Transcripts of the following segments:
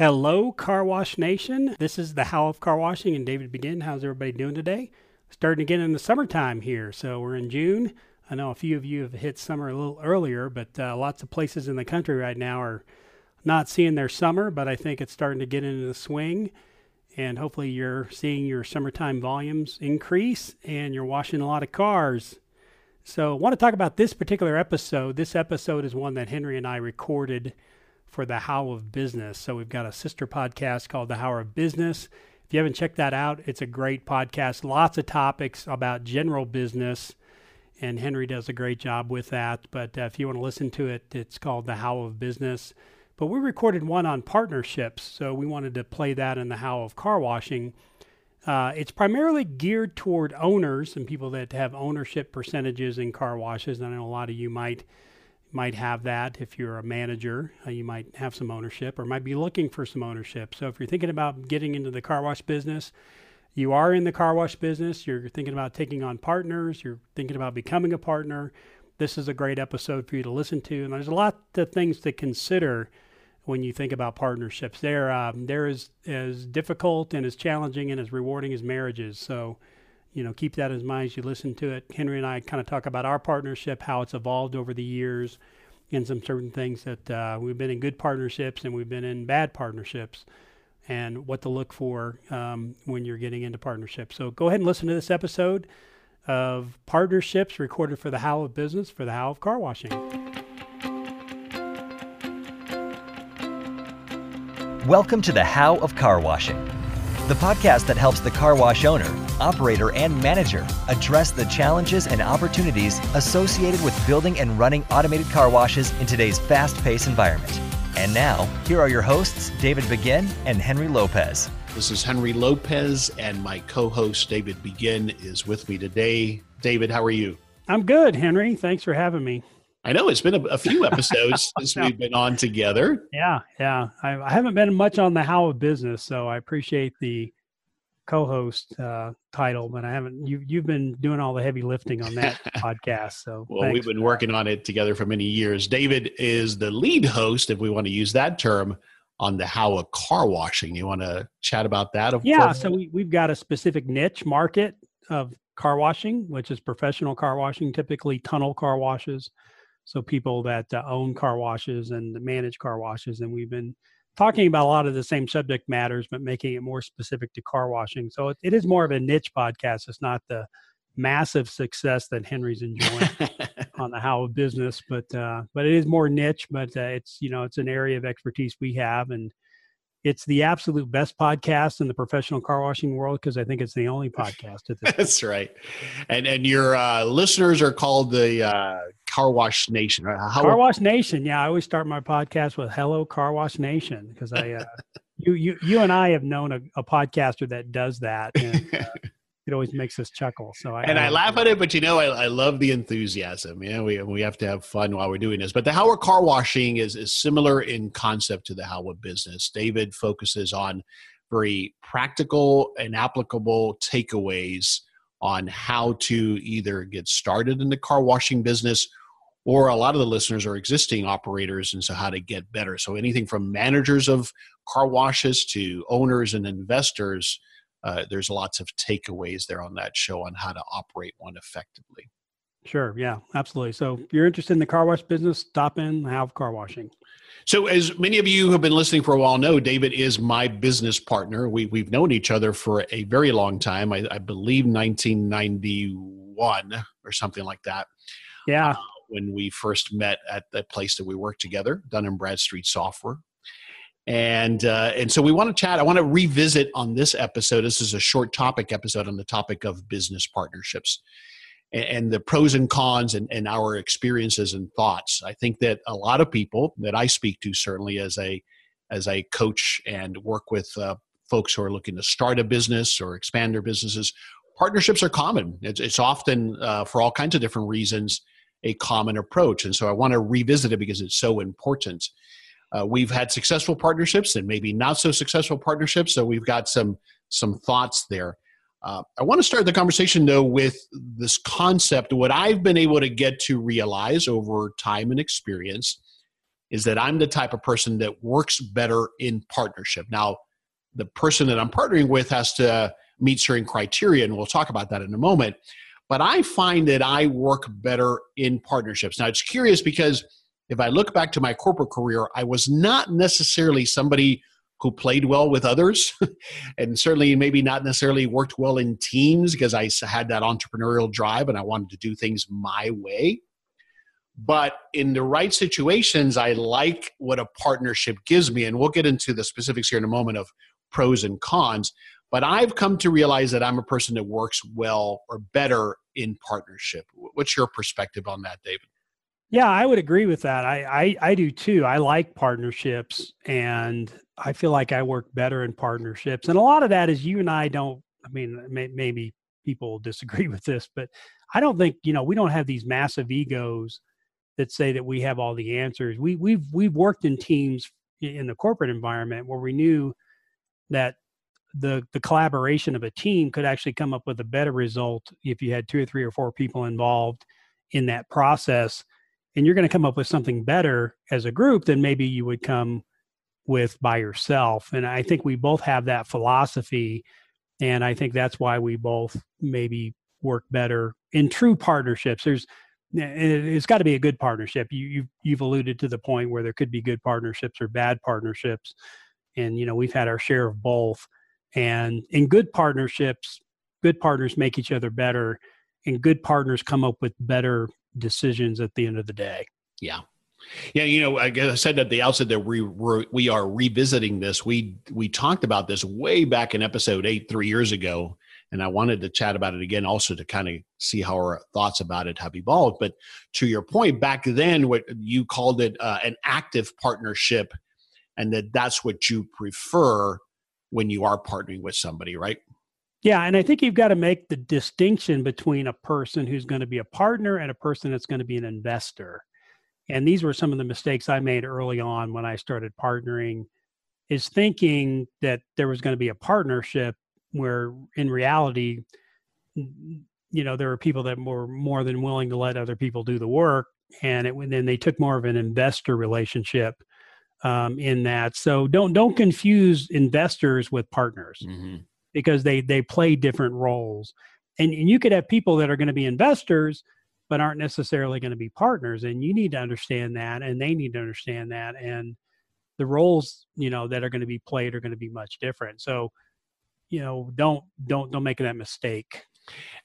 Hello, Car Wash Nation. This is the How of Car Washing and David Begin. How's everybody doing today? Starting again in the summertime here. So we're in June. I know a few of you have hit summer a little earlier, but uh, lots of places in the country right now are not seeing their summer, but I think it's starting to get into the swing. And hopefully, you're seeing your summertime volumes increase and you're washing a lot of cars. So, I want to talk about this particular episode. This episode is one that Henry and I recorded for the How of Business. So, we've got a sister podcast called The How of Business. If you haven't checked that out, it's a great podcast. Lots of topics about general business, and Henry does a great job with that. But uh, if you want to listen to it, it's called The How of Business. But we recorded one on partnerships, so we wanted to play that in the How of Car Washing. Uh, it's primarily geared toward owners and people that have ownership percentages in car washes. And I know a lot of you might might have that if you're a manager. Uh, you might have some ownership or might be looking for some ownership. So if you're thinking about getting into the car wash business, you are in the car wash business, you're thinking about taking on partners, you're thinking about becoming a partner, this is a great episode for you to listen to. And there's a lot of things to consider when you think about partnerships. They're um, they're as as difficult and as challenging and as rewarding as marriages. So, you know, keep that in mind as you listen to it. Henry and I kind of talk about our partnership, how it's evolved over the years, and some certain things that uh, we've been in good partnerships and we've been in bad partnerships, and what to look for um, when you're getting into partnerships. So, go ahead and listen to this episode of partnerships recorded for the How of Business for the How of Car Washing. Welcome to the How of Car Washing, the podcast that helps the car wash owner, operator, and manager address the challenges and opportunities associated with building and running automated car washes in today's fast paced environment. And now, here are your hosts, David Begin and Henry Lopez. This is Henry Lopez, and my co host, David Begin, is with me today. David, how are you? I'm good, Henry. Thanks for having me. I know it's been a, a few episodes since we've been on together. Yeah, yeah. I, I, haven't been much on the how of business, so I appreciate the co-host uh, title, but I haven't. You you've been doing all the heavy lifting on that podcast. So well, we've been working on it together for many years. David is the lead host, if we want to use that term, on the how of car washing. You want to chat about that? yeah. So we we've got a specific niche market of car washing, which is professional car washing, typically tunnel car washes so people that uh, own car washes and manage car washes and we've been talking about a lot of the same subject matters but making it more specific to car washing. So it, it is more of a niche podcast. It's not the massive success that henry's enjoying on the how of business but uh, but it is more niche but uh, it's you know it's an area of expertise we have and it's the absolute best podcast in the professional car washing world because I think it's the only podcast at this. That's right, and and your uh, listeners are called the uh, Car Wash Nation. Right? How car Wash Nation. Yeah, I always start my podcast with "Hello, Car Wash Nation" because I, uh, you you you and I have known a, a podcaster that does that. And, uh, it always makes us chuckle. So I, and I, I laugh at it, but you know, I, I love the enthusiasm. You know, we we have to have fun while we're doing this. But the How of Car Washing is is similar in concept to the How of Business. David focuses on very practical and applicable takeaways on how to either get started in the car washing business or a lot of the listeners are existing operators and so how to get better so anything from managers of car washes to owners and investors uh, there's lots of takeaways there on that show on how to operate one effectively. Sure. Yeah, absolutely. So if you're interested in the car wash business, stop in, have car washing. So, as many of you who have been listening for a while know, David is my business partner. We, we've known each other for a very long time. I, I believe 1991 or something like that. Yeah. When we first met at the place that we worked together, Dun and Bradstreet Software and uh, and so we want to chat. I want to revisit on this episode. This is a short topic episode on the topic of business partnerships and, and the pros and cons and, and our experiences and thoughts. I think that a lot of people that I speak to, certainly as a as a coach and work with uh, folks who are looking to start a business or expand their businesses, partnerships are common. It's, it's often uh, for all kinds of different reasons a common approach, and so I want to revisit it because it's so important. Uh, we've had successful partnerships and maybe not so successful partnerships, so we've got some some thoughts there. Uh, I want to start the conversation though with this concept. What I've been able to get to realize over time and experience is that I'm the type of person that works better in partnership. Now, the person that I'm partnering with has to meet certain criteria, and we'll talk about that in a moment. But I find that I work better in partnerships. Now, it's curious because if I look back to my corporate career, I was not necessarily somebody who played well with others and certainly maybe not necessarily worked well in teams because I had that entrepreneurial drive and I wanted to do things my way. But in the right situations, I like what a partnership gives me. And we'll get into the specifics here in a moment of pros and cons. But I've come to realize that I'm a person that works well or better in partnership. What's your perspective on that, David? Yeah, I would agree with that. I, I, I do too. I like partnerships and I feel like I work better in partnerships. And a lot of that is you and I don't, I mean, may, maybe people disagree with this, but I don't think, you know, we don't have these massive egos that say that we have all the answers. We, we've, we've worked in teams in the corporate environment where we knew that the the collaboration of a team could actually come up with a better result if you had two or three or four people involved in that process and you're going to come up with something better as a group than maybe you would come with by yourself and i think we both have that philosophy and i think that's why we both maybe work better in true partnerships. There's eh, it's got to be a good partnership. You you've, you've alluded to the point where there could be good partnerships or bad partnerships and you know we've had our share of both and in good partnerships good partners make each other better and good partners come up with better decisions at the end of the day. Yeah. Yeah you know i said at the outset that we were we are revisiting this. We we talked about this way back in episode eight three years ago and i wanted to chat about it again also to kind of see how our thoughts about it have evolved. But to your point back then what you called it uh, an active partnership and that that's what you prefer when you are partnering with somebody, right? Yeah, and I think you've got to make the distinction between a person who's going to be a partner and a person that's going to be an investor. And these were some of the mistakes I made early on when I started partnering is thinking that there was going to be a partnership where in reality you know there were people that were more than willing to let other people do the work and it then they took more of an investor relationship um, in that. So don't don't confuse investors with partners mm-hmm. because they they play different roles. And, and you could have people that are going to be investors but aren't necessarily going to be partners and you need to understand that and they need to understand that and the roles you know that are going to be played are going to be much different so you know don't don't don't make that mistake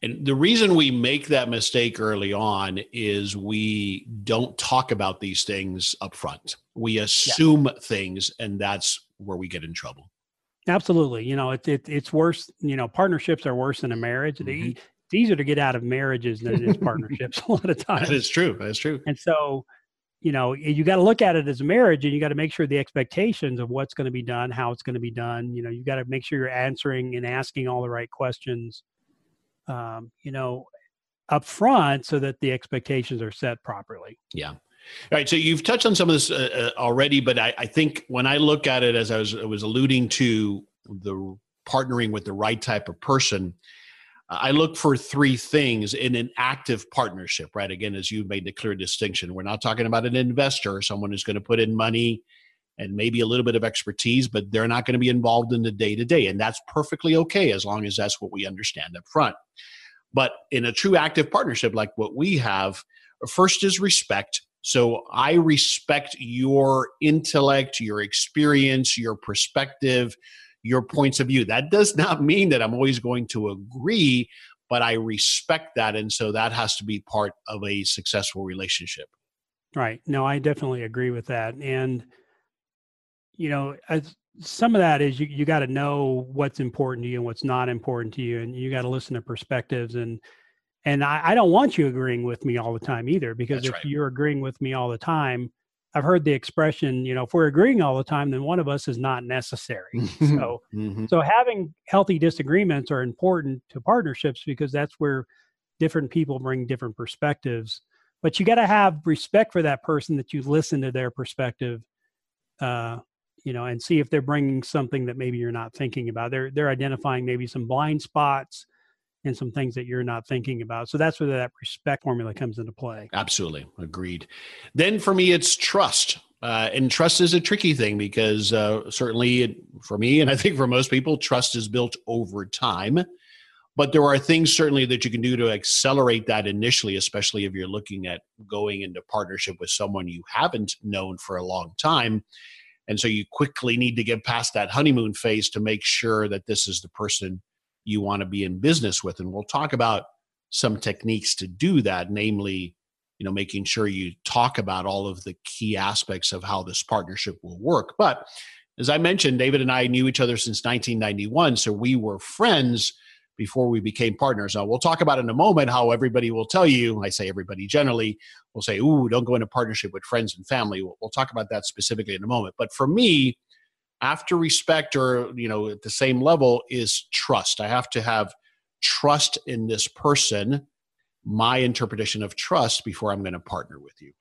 and the reason we make that mistake early on is we don't talk about these things up front. We assume yeah. things, and that's where we get in trouble. Absolutely. You know, it, it, it's worse. You know, partnerships are worse than a marriage. Mm-hmm. it's easier to get out of marriages than it is partnerships a lot of times. That is true. That is true. And so, you know, you got to look at it as a marriage and you got to make sure the expectations of what's going to be done, how it's going to be done, you know, you got to make sure you're answering and asking all the right questions um, you know, up front so that the expectations are set properly. Yeah. All right. So you've touched on some of this uh, uh, already, but I, I, think when I look at it, as I was, I was alluding to the partnering with the right type of person, I look for three things in an active partnership, right? Again, as you made the clear distinction, we're not talking about an investor, someone who's going to put in money and maybe a little bit of expertise, but they're not going to be involved in the day to day. And that's perfectly okay as long as that's what we understand up front. But in a true active partnership like what we have, first is respect. So I respect your intellect, your experience, your perspective, your points of view. That does not mean that I'm always going to agree, but I respect that. And so that has to be part of a successful relationship. Right. No, I definitely agree with that. And you know, as some of that is you, you got to know what's important to you and what's not important to you. And you got to listen to perspectives and, and I, I, don't want you agreeing with me all the time either, because That's if right. you're agreeing with me all the time, I've heard the expression, you know, if we're agreeing all the time, then one of us is not necessary. so, mm-hmm. so having healthy disagreements are important to partnerships because that's where different people bring different perspectives. But you got to have respect for that person that you listen to their perspective uh, you know, and see if they're bringing something that maybe you're not thinking about. They're they're identifying maybe some blind spots and some things that you're not thinking about. So that's where that respect formula comes into play. Absolutely, agreed. Then for me, it's trust. Uh, and trust is a tricky thing because uh, certainly for me, and I think for most people, trust is built over time. But there are things certainly that you can do to accelerate that initially, especially if you're looking at going into partnership with someone you haven't known for a long time. And so you quickly need to get past that honeymoon phase to make sure that this is the person you want to be in business with. And we'll talk about some techniques to do that, namely, you know, making sure you talk about all of the key aspects of how this partnership will work. But as I mentioned, David and I knew each other since 1991, so we were friends before we became partners. Now, we'll talk about in a moment how everybody will tell you, I say everybody generally, will say, ooh, don't go into partnership with friends and family. We'll, we'll talk about that specifically in a moment. But for me, after respect or, you know, at the same level is trust. I have to have trust in this person, my interpretation of trust before I'm going to partner with you.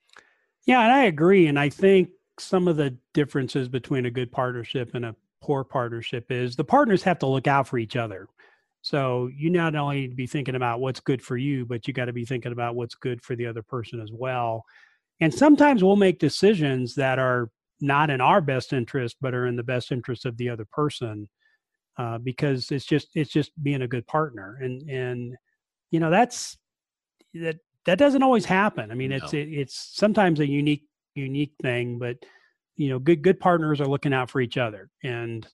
Yeah, and I agree. And I think some of the differences between a good partnership and a poor partnership is the partners have to look out for each other. So you not only need to be thinking about what's good for you, but you got to be thinking about what's good for the other person as well. And sometimes we'll make decisions that are not in our best interest, but are in the best interest of the other person, uh, because it's just it's just being a good partner. And and you know that's that that doesn't always happen. I mean, no. it's it, it's sometimes a unique unique thing, but you know, good good partners are looking out for each other, and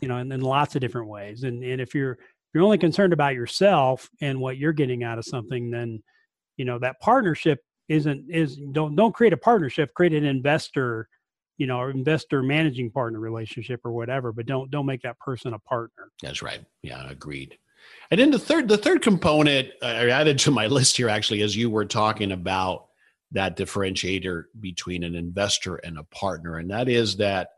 you know, and in lots of different ways. And and if you're you're only concerned about yourself and what you're getting out of something, then you know that partnership isn't is don't don't create a partnership, create an investor, you know, or investor managing partner relationship or whatever, but don't don't make that person a partner. That's right. Yeah, agreed. And then the third the third component uh, I added to my list here actually as you were talking about that differentiator between an investor and a partner, and that is that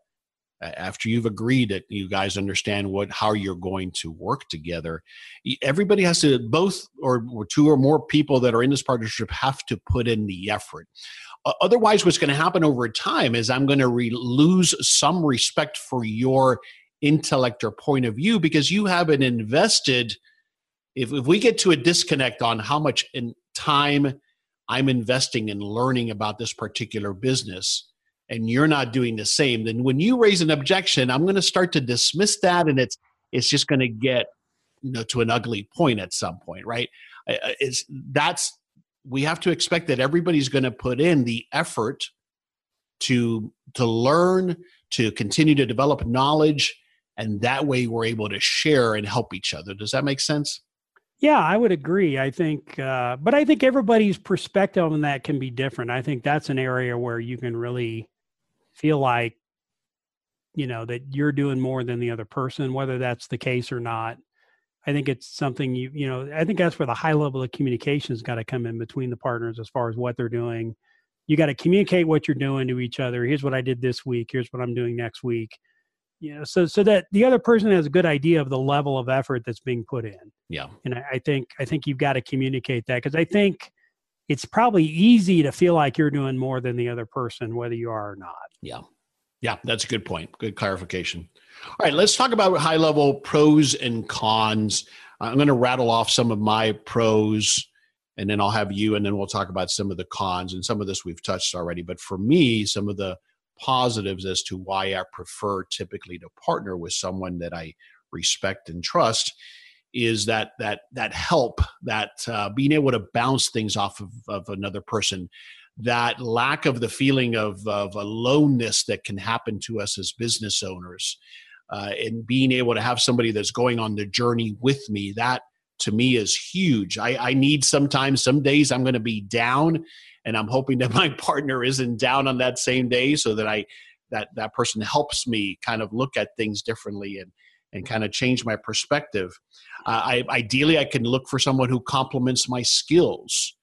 after you've agreed that you guys understand what how you're going to work together everybody has to both or, two or more people that are in this partnership have to put in the effort. Otherwise what's going to happen over time is i'm going to re- lose some respect for your intellect or point of view because you haven't invested if, if we get to a disconnect on how much in time i'm investing in learning about this particular business and you're not doing the same, then when you raise an objection, I'm going to start to dismiss that, and it's it's just going to get you know to an ugly point at some point, right? It's that's we have to expect that everybody's going to put in the effort to to learn, to continue to develop knowledge, and that way we're able to share and help each other. Does that make sense? Yeah, I would agree. I think, uh, but I think everybody's perspective on that can be different. I think that's an area where you can really feel like you know that you're doing more than the other person whether that's the case or not. I think it's something you you know i think that's where the high level of communication has got to come in between the partners as far as what they're doing. You got to communicate what you're doing to each other. Here's what i did this week. Here's what i'm doing next week. You know so so that the other person has a good idea of the level of effort that's being put in. Yeah. And i, I think i think you've got to communicate that because i think it's probably easy to feel like you're doing more than the other person, whether you are or not. Yeah. Yeah, that's a good point. Good clarification. All right, let's talk about high level pros and cons. I'm going to rattle off some of my pros and then I'll have you and then we'll talk about some of the cons and some of this we've touched already. But for me, some of the positives as to why I prefer typically to partner with someone that I respect and trust is that that that help that uh, being able to bounce things off of, of another person. That lack of the feeling of, of aloneness that can happen to us as business owners uh, and being able to have somebody that's going on the journey with me that to me is huge. I, I need sometimes some days i'm going to be down and i'm hoping that my partner isn't down on that same day so that i that that person helps me kind of look at things differently and and kind of change my perspective. Uh, I, ideally, I can look for someone who complements my skills.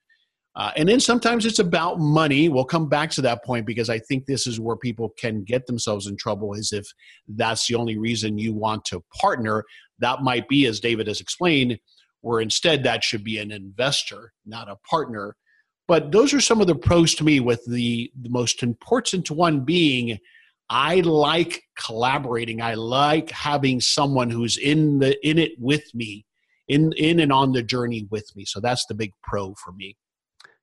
Uh, and then sometimes it's about money. We'll come back to that point because I think this is where people can get themselves in trouble is if that's the only reason you want to partner. That might be, as David has explained, where instead that should be an investor, not a partner. But those are some of the pros to me, with the, the most important one being I like collaborating. I like having someone who's in the in it with me, in in and on the journey with me. So that's the big pro for me.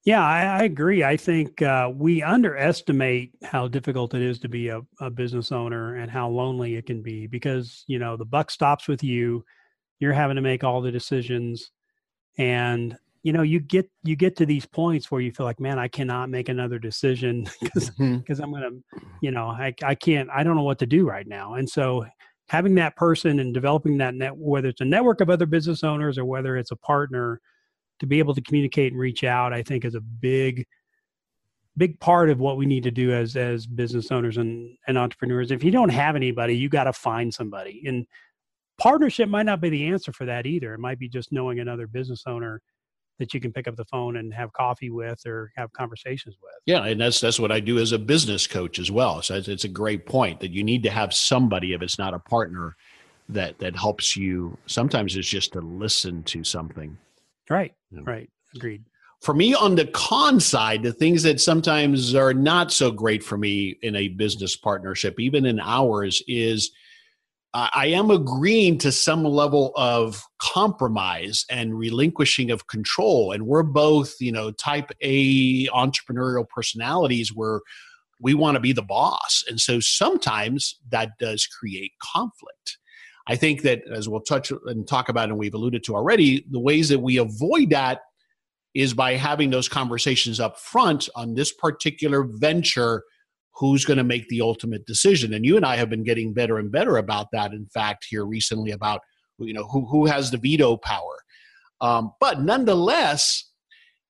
Yeah, I, I agree. I think uh, we underestimate how difficult it is to be a, a business owner and how lonely it can be because you know the buck stops with you. You're having to make all the decisions, and you know you get you get to these points where you feel like man i cannot make another decision because because mm-hmm. i'm gonna you know I, I can't i don't know what to do right now. And so having that person and developing that net whether it's a network of other business owners or whether it's a partner to be able to communicate and reach out i think is a big big part of what we need to do as as business owners and, and entrepreneurs. If you don't have anybody you got to find somebody. And partnership might not be the answer for that either. It might be just knowing another business owner that you can pick up the phone and have coffee with or have conversations with. Yeah, and that's that's what I do as a business coach as well. So it's, it's a great point that you need to have somebody if it's not a partner that that helps you. Sometimes it's just to listen to something. Right. Yeah. Right. Agreed. For me, on the con side, the things that sometimes are not so great for me in a business partnership, even in ours, is I am agreeing to some level of compromise and relinquishing of control. And we're both, you know, type A entrepreneurial personalities where we want to be the boss. And so sometimes that does create conflict. I think that as we'll touch and talk about, and we've alluded to already, the ways that we avoid that is by having those conversations up front on this particular venture who's going to make the ultimate decision. And you and i have been getting better and better about that in fact here recently about you know who, who has the veto power. Um, but nonetheless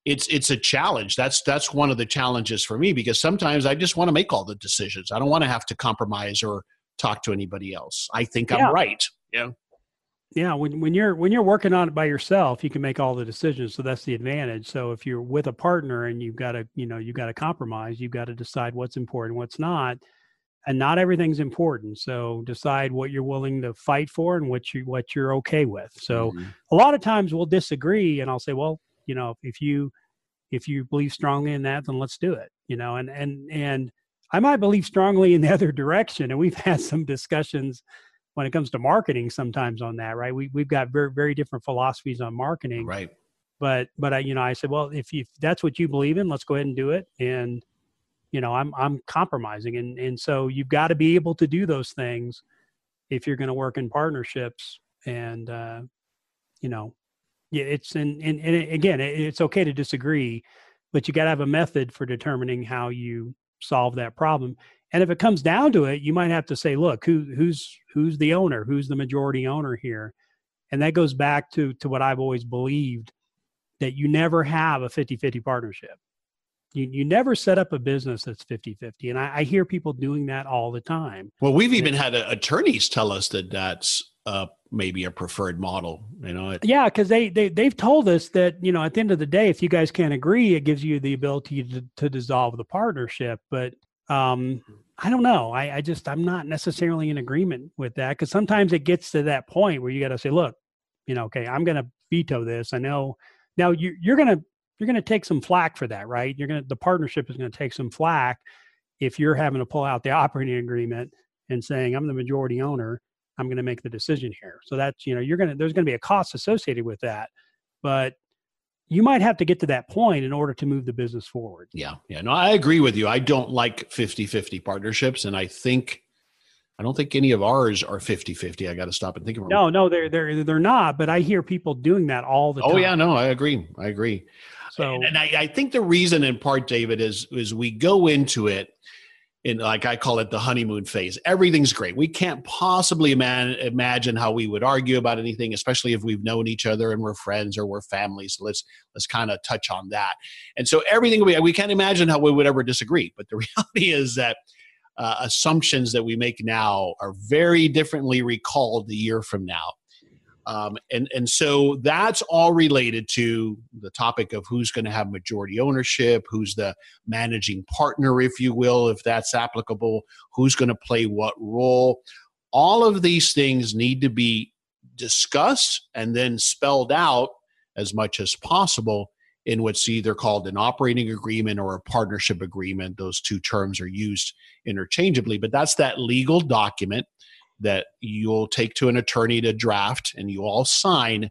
it's it's a challenge. That's that's one of the challenges for me because sometimes i just want to make all the decisions. I don't want to have to compromise or talk to anybody else. I think i'm right. Yeah yeah when, when you're when you're working on it by yourself you can make all the decisions so that's the advantage. So if you're with a partner and you've got to you know you've got to compromise you've got to decide what's important what's not and not everything's important. So decide what you're willing to fight for and what you what you're okay with. So mm-hmm. a lot of times we'll disagree and i'll say well you know if you if you believe strongly in that then let's do it you know and and and i might believe strongly in the other direction and we've had some discussions when it comes to marketing sometimes on that, right? We we've got very very different philosophies on marketing. Right. But but I you know I said, well, if if that's what you believe in, let's go ahead and do it. And you know, I'm I'm compromising and and so you've got to be able to do those things if you're going to work in partnerships and uh you know, yeah, it's and and, and again, it's okay to disagree, but you got to have a method for determining how you solve that problem and if it comes down to it, you might have to say, look, who, who's who's the owner? Who's the majority owner here? And that goes back to to what I've always believed that you never have a 50-50 partnership. You, you never set up a business that's 50-50 and I, I hear people doing that all the time well we've even had uh, attorneys tell us that that's uh, maybe a preferred model you know it, yeah because they, they they've told us that you know at the end of the day if you guys can't agree it gives you the ability to, to dissolve the partnership but um, I don't know. I, I just I'm not necessarily in agreement with that because sometimes it gets to that point where you got to say, look, you know, okay, I'm going to veto this. I know now you, you're going to you're going to take some flack for that, right? You're going to the partnership is going to take some flack if you're having to pull out the operating agreement and saying I'm the majority owner. I'm going to make the decision here. So that's you know you're going to there's going to be a cost associated with that, but you might have to get to that point in order to move the business forward. Yeah. Yeah. No, I agree with you. I don't like 50 50 partnerships. And I think, I don't think any of ours are 50 50. I got to stop and think of No, no, they're, they're, they're not. But I hear people doing that all the oh, time. Oh, yeah. No, I agree. I agree. So, and, and I, I think the reason in part, David, is, is we go into it in like I call it the honeymoon phase. Everything's great. We can't possibly man, imagine how we would argue about anything, especially if we've known each other and we're friends or we're families. So let's let's kind of touch on that. And so everything we we can't imagine how we would ever disagree. But the reality is that uh, assumptions that we make now are very differently recalled a year from now. Um, and and so that's all related to the topic of who's going to have majority ownership, who's the managing partner, if you will, if that's applicable, who's going to play what role. All of these things need to be discussed and then spelled out as much as possible in what's either called an operating agreement or a partnership agreement. Those two terms are used interchangeably, but that's that legal document that you'll take to an attorney to draft and you all sign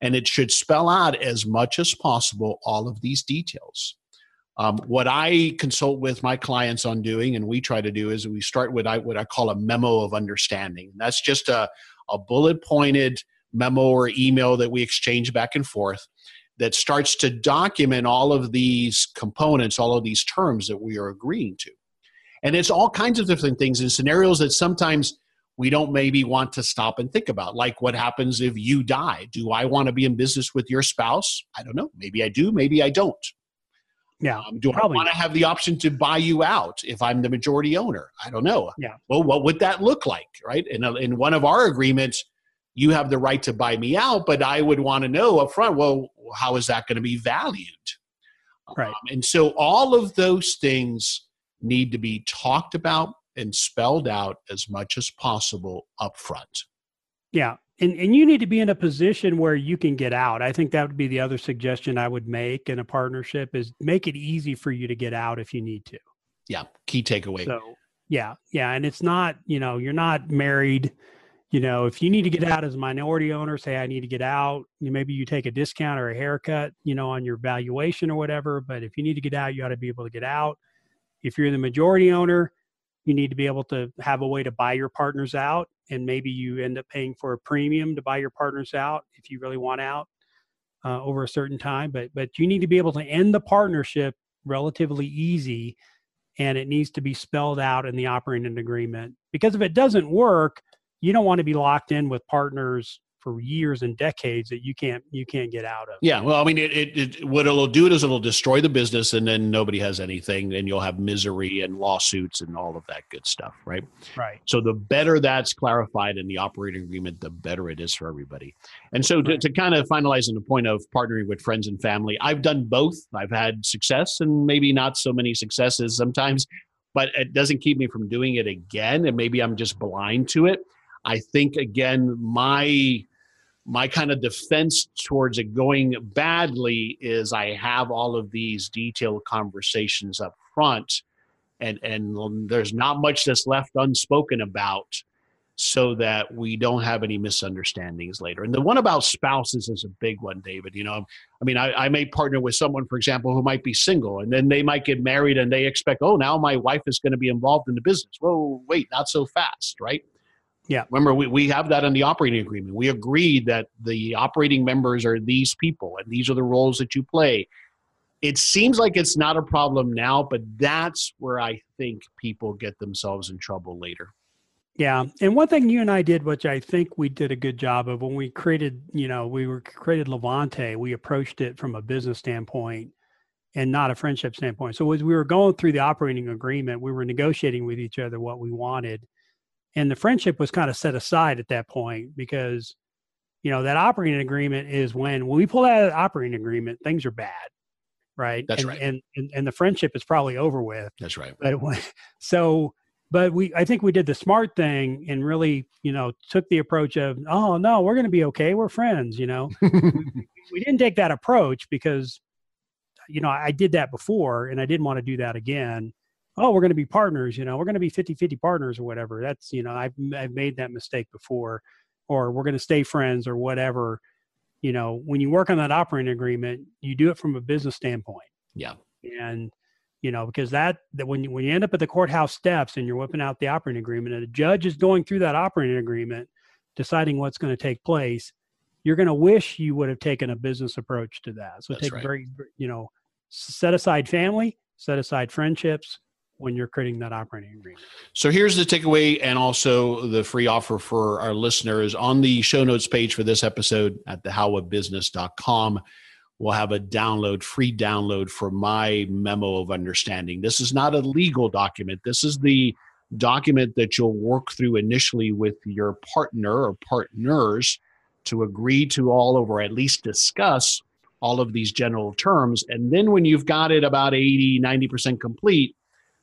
and it should spell out as much as possible all of these details Um, what I consult with my clients on doing, and we try to do, is we start with what I call a memo of understanding. That's just a, a bullet pointed memo or email that we exchange back and forth that starts to document all of these components, all of these terms that we are agreeing to. And it's all kinds of different things and scenarios that sometimes we don't maybe want to stop and think about. Like what happens if you die? Do I want to be in business with your spouse? I don't know. Maybe I do, maybe I don't. Yeah. Um, do I want to have the option to buy you out if I'm the majority owner? I don't know. Yeah. Well, what would that look like, right? In, a, in one of our agreements, you have the right to buy me out, but I would want to know up front, well, how is that going to be valued? Right. Um, and so all of those things need to be talked about and spelled out as much as possible up front. Yeah. And, and you need to be in a position where you can get out. I think that would be the other suggestion I would make in a partnership is make it easy for you to get out if you need to. Yeah. Key takeaway. So, yeah. Yeah. And it's not, you know, you're not married. You know, if you need to get out as a minority owner, say, I need to get out, maybe you take a discount or a haircut, you know, on your valuation or whatever. But if you need to get out, you ought to be able to get out. If you're the majority owner, you need to be able to have a way to buy your partners out and maybe you end up paying for a premium to buy your partners out if you really want out uh, over a certain time but but you need to be able to end the partnership relatively easy and it needs to be spelled out in the operating agreement. Because if it doesn't work you don't want to be locked in with partners for years and decades that you can't you can't get out of. Yeah, well, I mean, it, it, it what it'll do is it'll destroy the business, and then nobody has anything, and you'll have misery and lawsuits and all of that good stuff, right? Right. So the better that's clarified in the operating agreement, the better it is for everybody. And so to, Right. to kind of finalize on the point of partnering with friends and family, I've done both. I've had success and maybe not so many successes sometimes, but it doesn't keep me from doing it again. And maybe I'm just blind to it. I think again, my my kind of defense towards it going badly is I have all of these detailed conversations up front, and and there's not much that's left unspoken about, so that we don't have any misunderstandings later. And the one about spouses is a big one, David. You know, I mean, I, I may partner with someone, for example, who might be single, and then they might get married, and they expect, oh, now my wife is going to be involved in the business. Whoa, wait, not so fast, right? Yeah. Remember, we, we have that in the operating agreement. We agreed that the operating members are these people and these are the roles that you play. It seems like it's not a problem now, but that's where I think people get themselves in trouble later. Yeah. And one thing you and I did, which I think we did a good job of when we created, you know, we were created Levante, we approached it from a business standpoint and not a friendship standpoint. So as we were going through the operating agreement, we were negotiating with each other what we wanted. And the friendship was kind of set aside at that point because, you know, that operating agreement is when, when we pull out of the operating agreement, things are bad. Right. That's and, right. And, and and the friendship is probably over with. That's right. But it, wa- so, but we, I think we did the smart thing and really, you know, took the approach of, oh no, we're going to be okay. We're friends. You know, we didn't take that approach because, you know, I did that before and I didn't want to do that again. Oh, we're going to be partners. You know, we're going to be 50 50 partners or whatever. That's, you know, I've, I've made that mistake before, or we're going to stay friends or whatever. You know, when you work on that operating agreement, you do it from a business standpoint yeah. and you know because that that when you, when you end up at the courthouse steps and you're whipping out the operating agreement and a judge is going through that operating agreement deciding what's going to take place you're going to wish you would have taken a business approach to that so That's take right. very you know set aside family set aside friendships when you're creating that operating agreement So here's the takeaway and also the free offer for our listeners on the show notes page for this episode at thehowofbusiness.com. We'll have a download, free download for my memo of understanding. This is not a legal document. This is the document that you'll work through initially with your partner or partners to agree to all of or at least discuss all of these general terms. And then when you've got it about 80, 90% complete,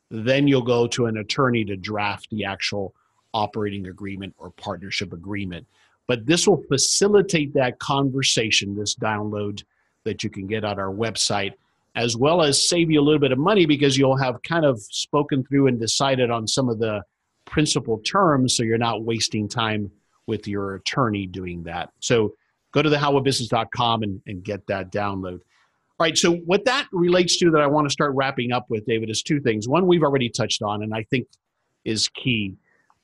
then you'll go to an attorney to draft the actual operating agreement or partnership agreement. But this will facilitate that conversation, this download that you can get on our website, as well as save you a little bit of money because you'll have kind of spoken through and decided on some of the principal terms so you're not wasting time with your attorney doing that. So go to thehowofbusiness.com and, and get that download. All right. So what that relates to that I want to start wrapping up with, David, is two things. One we've already touched on, and I think is key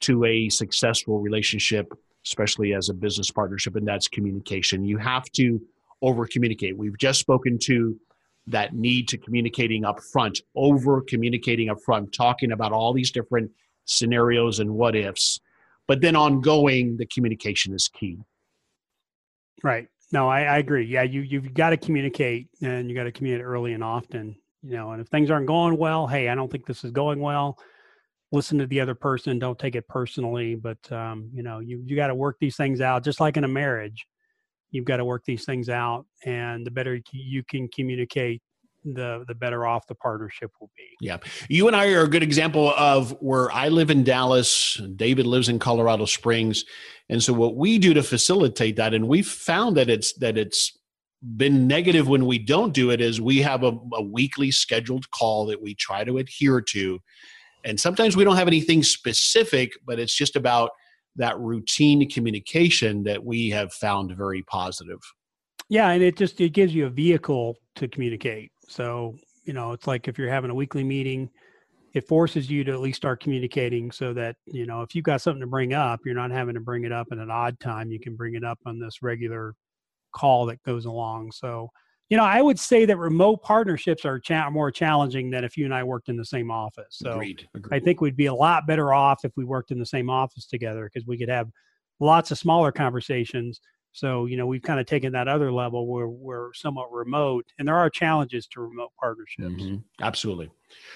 to a successful relationship, especially as a business partnership, and that's communication. You have to over communicate. We've just spoken to that need to communicating up front, over communicating up front, talking about all these different scenarios and what ifs. But then ongoing, the communication is key. Right. No, I, I agree. Yeah, you you've got to communicate, and you got to communicate early and often. You know, and if things aren't going well, hey, I don't think this is going well. Listen to the other person. Don't take it personally. But um, you know, you you got to work these things out, just like in a marriage. You've got to work these things out, and the better you can communicate, the the better off the partnership will be. Yeah. You and I are a good example of where I live in Dallas, David lives in Colorado Springs. And so what we do to facilitate that and we've found that it's that it's been negative when we don't do it is we have a, a weekly scheduled call that we try to adhere to. And sometimes we don't have anything specific, but it's just about that routine communication that we have found very positive. Yeah, and it just it gives you a vehicle to communicate. So, you know, it's like if you're having a weekly meeting, it forces you to at least start communicating so that, you know, if you've got something to bring up, you're not having to bring it up at an odd time. You can bring it up on this regular call that goes along. So, you know, I would say that remote partnerships are cha- more challenging than if you and I worked in the same office. So Agreed. Agreed. I think we'd be a lot better off if we worked in the same office together because we could have lots of smaller conversations so, you know, we've kind of taken that other level where we're somewhat remote, and there are challenges to remote partnerships. Mm-hmm. Absolutely.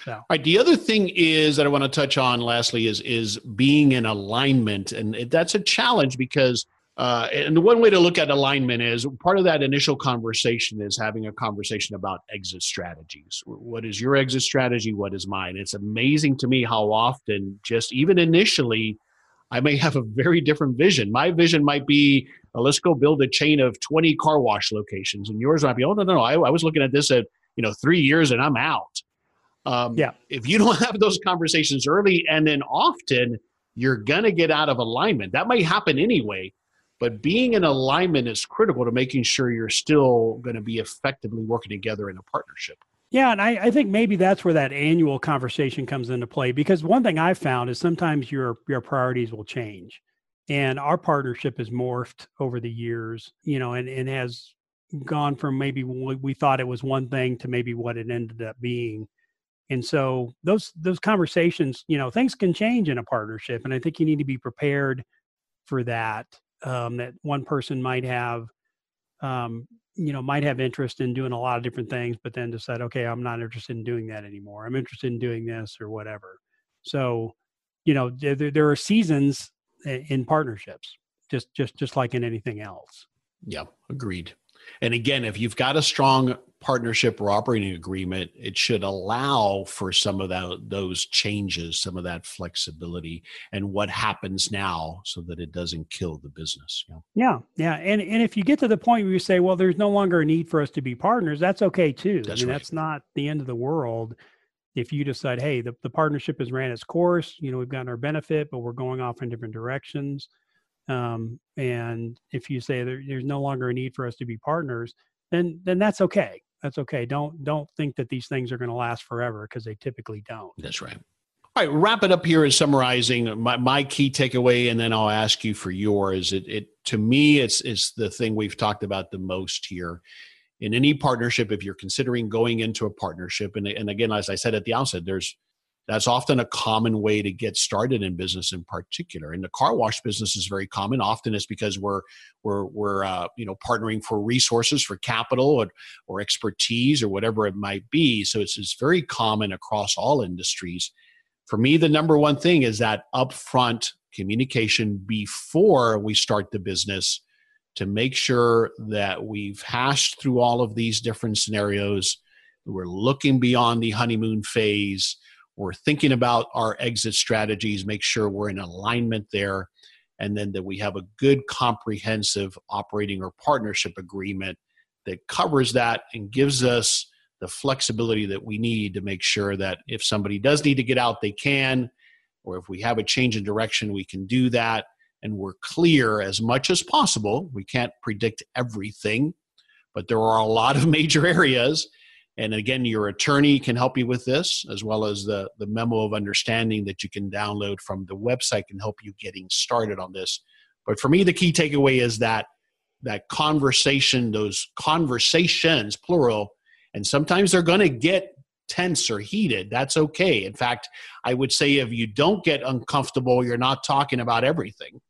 So. All right. The other thing is that I want to touch on, lastly, is is being in alignment, and that's a challenge because. Uh, and the one way to look at alignment is part of that initial conversation is having a conversation about exit strategies. What is your exit strategy? What is mine? It's amazing to me how often, just even initially, I may have a very different vision. My vision might be, uh, let's go build a chain of 20 car wash locations, and yours might be, oh no, no, no. I, I was looking at this at you know three years, and I'm out. Um, yeah. If you don't have those conversations early and then often, you're gonna get out of alignment. That might happen anyway, but being in alignment is critical to making sure you're still going to be effectively working together in a partnership. Yeah, and I, I, think maybe that's where that annual conversation comes into play because one thing I've found is sometimes your your priorities will change. And our partnership has morphed over the years, you know, and, and has gone from maybe we thought it was one thing to maybe what it ended up being. And so those those conversations, you know, things can change in a partnership. And I think you need to be prepared for that. Um, that one person might have um, you know might have interest in doing a lot of different things but then decide okay i'm not interested in doing that anymore i'm interested in doing this or whatever so you know there, there are seasons in partnerships just just just like in anything else yeah agreed and again if you've got a strong partnership or operating agreement, it should allow for some of that, those changes, some of that flexibility, and what happens now, so that it doesn't kill the business. Know? Yeah, yeah, and and if you get to the point where you say, well, there's no longer a need for us to be partners, that's okay too. That's I mean, right. that's not the end of the world. If you decide, hey, the, the partnership has ran its course, you know, we've gotten our benefit, but we're going off in different directions. Um, and if you say there, there's no longer a need for us to be partners, then then that's okay that's okay. Don't don't think that these things are going to last forever because they typically don't. That's right. All right, wrap it up here as summarizing my, my key takeaway, and then I'll ask you for yours. It, it to me, it's it's the thing we've talked about the most here. In any partnership, if you're considering going into a partnership, and, and again, as I said at the outset, there's that's often a common way to get started in business in particular. And the car wash business is very common. Often it's because we're we're we're uh, you know partnering for resources for capital or, or expertise or whatever it might be. So it's, it's very common across all industries. For me the number one thing is that upfront communication before we start the business to make sure that we've hashed through all of these different scenarios we're looking beyond the honeymoon phase we're thinking about our exit strategies, make sure we're in alignment there, and then that we have a good comprehensive operating or partnership agreement that covers that and gives us the flexibility that we need to make sure that if somebody does need to get out, they can, or if we have a change in direction, we can do that. And we're clear as much as possible. We can't predict everything, but there are a lot of major areas. And again, your attorney can help you with this, as well as the, the memo of understanding that you can download from the website can help you getting started on this. But for me, the key takeaway is that that conversation, those conversations, plural, and sometimes they're going to get tense or heated. That's okay. In fact, I would say if you don't get uncomfortable, you're not talking about everything.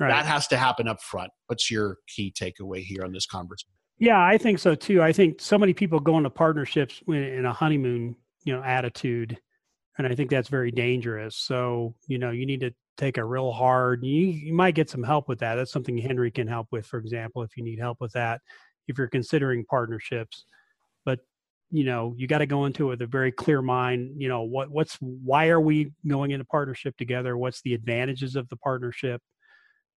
Right. That has to happen up front. What's your key takeaway here on this conversation? Yeah, I think so too. I think so many people go into partnerships in a honeymoon, you know, attitude, and I think that's very dangerous. So, you know, you need to take a real hard. You you might get some help with that. That's something Henry can help with, for example, if you need help with that, if you're considering partnerships. But you know, you got to go into it with a very clear mind. You know, what what's why are we going into partnership together? What's the advantages of the partnership?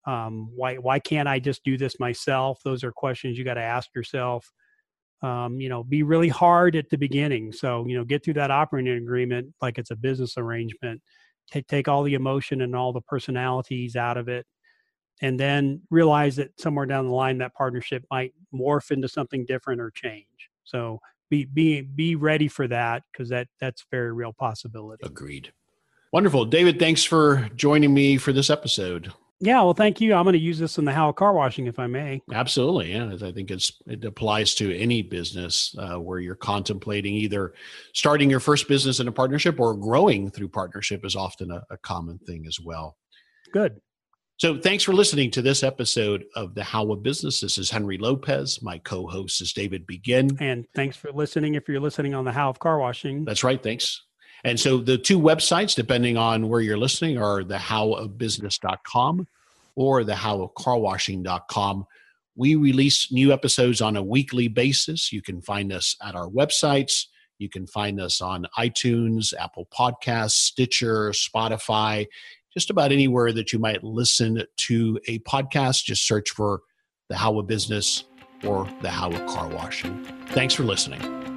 Um, why why can't i just do this myself? Those are questions you got to ask yourself. Um, you know be really hard at the beginning. So you know get through that operating agreement like it's a business arrangement. Take take all the emotion and all the personalities out of it and then realize that somewhere down the line that partnership might morph into something different or change. So be be be ready for that because that that's very real possibility. Agreed. Wonderful. David thanks for joining me for this episode yeah, well, thank you. I'm going to use this in the how car washing, if I may. Absolutely, yeah. I think it's it applies to any business uh, where you're contemplating either starting your first business in a partnership or growing through partnership is often a, a common thing as well. Good. So, thanks for listening to this episode of the How of Business. This is Henry Lopez. My co-host is David Begin. And thanks for listening. If you're listening on the How of Car Washing, that's right. Thanks. And so the two websites, depending on where you're listening, are the howofbusiness.com or the howofcarwashing.com. We release new episodes on a weekly basis. You can find us at our websites. You can find us on iTunes, Apple Podcasts, Stitcher, Spotify, just about anywhere that you might listen to a podcast. Just search for the How of Business or the How of Car Washing. Thanks for listening.